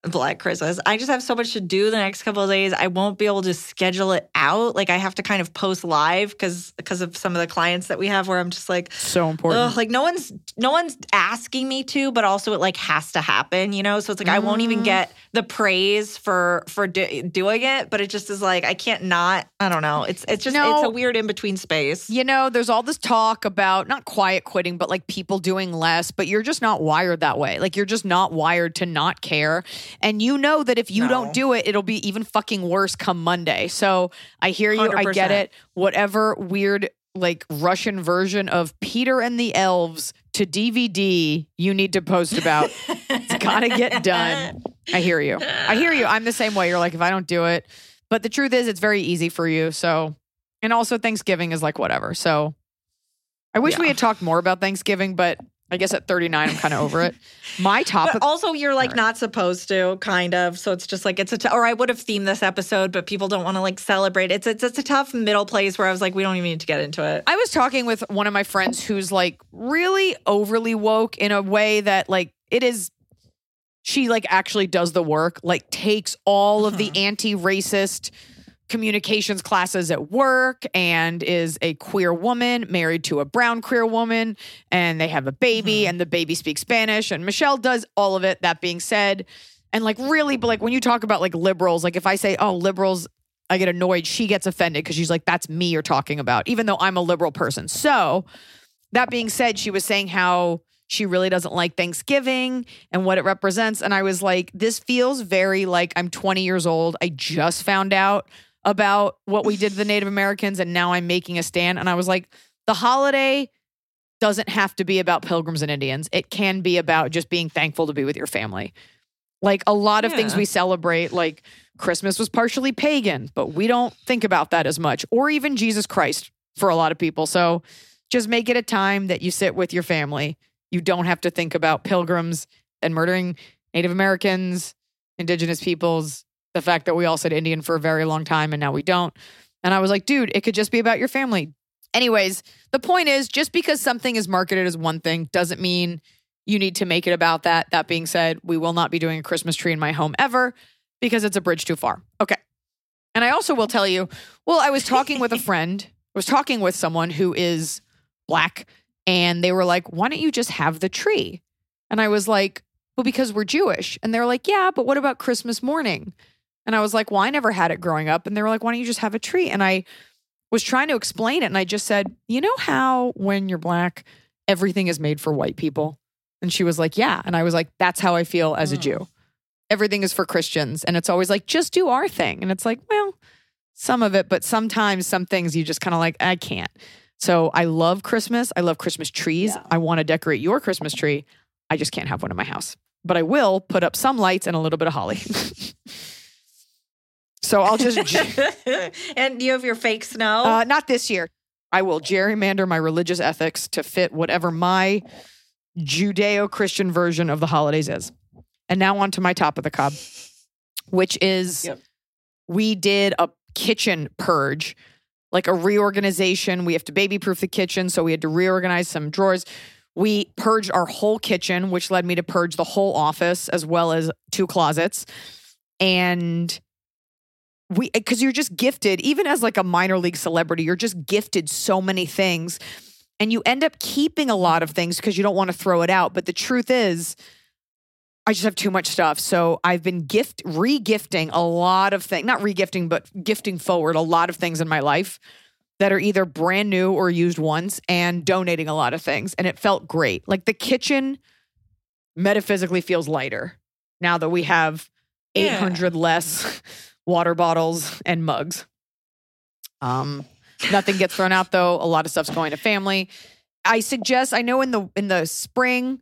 Black Christmas. I just have so much to do the next couple of days. I won't be able to schedule it out. Like I have to kind of post live because because of some of the clients that we have where I'm just like So important. Ugh, like no one's no one's asking me to, but also it like has to happen, you know. So it's like I won't Mm. even get the praise for for do, doing it, but it just is like I can't not. I don't know. It's it's just No. it's a weird in between space. You know, there's all this talk about not quiet quitting, but like people doing less, but you're just not wired that way. Like you're just not wired to not care. And you know that if you No. don't do it, it'll be even fucking worse come Monday. So I hear you. I get it. Whatever weird, like Russian version of Peter and the Elves to DVD you need to post about. it's got to get done. I hear you. I hear you. I'm the same way. You're like, if I don't do it, but the truth is, it's very easy for you. So, and also Thanksgiving is like whatever. So, I wish we had talked more about Thanksgiving, but I guess at 39, I'm kind of over it. My topic. But also, you're like not supposed to, kind of. So it's just like it's a. T- or I would have themed this episode, but people don't want to like celebrate. It's it's it's a tough middle place where I was like, we don't even need to get into it. I was talking with one of my friends who's like really overly woke in a way that like it is she like actually does the work, like takes all of the uh-huh. anti-racist communications classes at work and is a queer woman married to a brown queer woman and they have a baby mm-hmm. and the baby speaks Spanish and Michelle does all of it that being said and like really but like when you talk about like liberals like if I say oh liberals I get annoyed she gets offended because she's like that's me you're talking about even though I'm a liberal person so that being said she was saying how she really doesn't like Thanksgiving and what it represents. And I was like, this feels very like I'm 20 years old. I just found out about what we did to the Native Americans and now I'm making a stand. And I was like, the holiday doesn't have to be about pilgrims and Indians. It can be about just being thankful to be with your family. Like a lot of things we celebrate, like Christmas was partially pagan, but we don't think about that as much, or even Jesus Christ for a lot of people. So just make it a time that you sit with your family. You don't have to think about pilgrims and murdering Native Americans, indigenous peoples, the fact that we all said Indian for a very long time and now we don't. And I was like, dude, it could just be about your family. Anyways, the point is just because something is marketed as one thing doesn't mean you need to make it about that. That being said, we will not be doing a Christmas tree in my home ever because it's a bridge too far. Okay. And I also will tell you, well, I was talking with a friend, I was talking with someone who is black, and they were like, why don't you just have the tree? And I was like, well, because we're Jewish. And they're like, yeah, but what about Christmas morning? And I was like, well, I never had it growing up. And they were like, why don't you just have a tree? And I was trying to explain it. And I just said, you know how when you're black, everything is made for white people? And she was like, yeah. And I was like, that's how I feel as a hmm. Jew. Everything is for Christians. And it's always like, just do our thing. And it's like, well, some of it, but sometimes some things you just kind of like, I can't. So I love Christmas. I love Christmas trees. I want to decorate your Christmas tree. I just can't have one in my house. But I will put up some lights and a little bit of holly. so I'll just and do you have your fake snow? uh, not this year. I will gerrymander my religious ethics to fit whatever my Judeo Christian version of the holidays is. And now on to my top of the cob, which is Yep. we did a kitchen purge, like a reorganization. We have to baby proof the kitchen. So we had to reorganize some drawers. We purged our whole kitchen, which led me to purge the whole office as well as two closets. And we because you're just gifted even as like a minor league celebrity you're just gifted so many things and you end up keeping a lot of things because you don't want to throw it out but the truth is i just have too much stuff so i've been gift re-gifting a lot of things not re-gifting but gifting forward a lot of things in my life that are either brand new or used once and donating a lot of things and it felt great like the kitchen metaphysically feels lighter now that we have Yeah. 800 less water bottles and mugs. Um, nothing gets thrown out though. A lot of stuff's going to family. I suggest. I know in the in the spring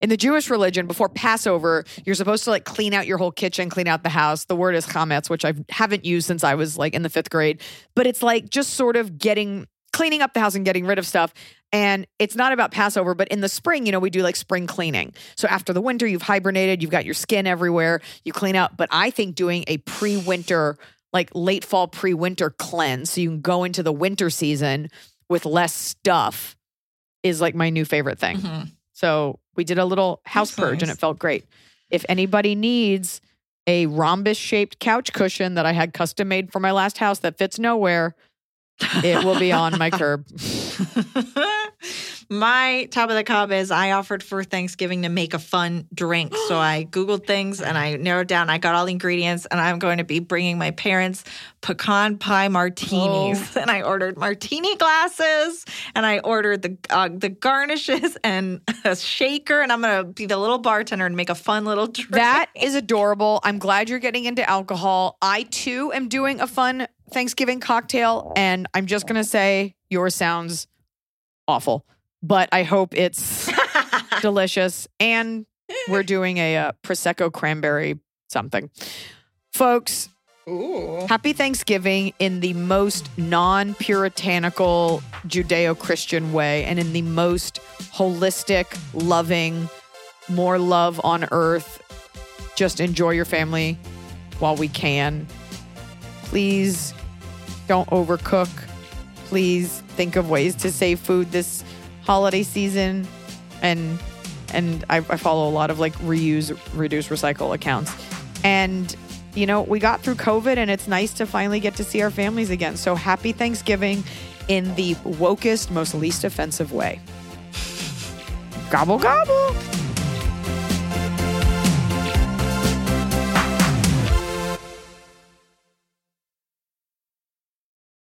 in the Jewish religion, before Passover, you're supposed to like clean out your whole kitchen, clean out the house. The word is chametz, which I haven't used since I was like in the fifth grade, but it's like just sort of getting cleaning up the house and getting rid of stuff. And it's not about Passover, but in the spring, you know, we do like spring cleaning. So after the winter, you've hibernated, you've got your skin everywhere, you clean out. But I think doing a pre winter, like late fall pre winter cleanse, so you can go into the winter season with less stuff, is like my new favorite thing. Mhm. So we did a little house That's purge and it felt great. If anybody needs a rhombus shaped couch cushion that I had custom made for my last house that fits nowhere, it will be on my curb. My top of the cup is I offered for Thanksgiving to make a fun drink. So I Googled things and I narrowed down. I got all the ingredients and I'm going to be bringing my parents pecan pie martinis. And I ordered martini glasses and I ordered the uh, the garnishes and a shaker. And I'm going to be the little bartender and make a fun little drink. That is adorable. I'm glad you're getting into alcohol. I too am doing a fun Thanksgiving cocktail, and I'm just going to say yours sounds awful, but I hope it's delicious. And we're doing a uh, Prosecco cranberry something. Folks, Ooh. happy Thanksgiving in the most non puritanical Judeo Christian way and in the most holistic, loving, more love on earth. Just enjoy your family while we can. Please don't overcook. Please think of ways to save food this holiday season. And and I, I follow a lot of like reuse, reduce, recycle accounts. And you know, we got through COVID and it's nice to finally get to see our families again. So happy Thanksgiving in the wokest, most least offensive way. Gobble gobble.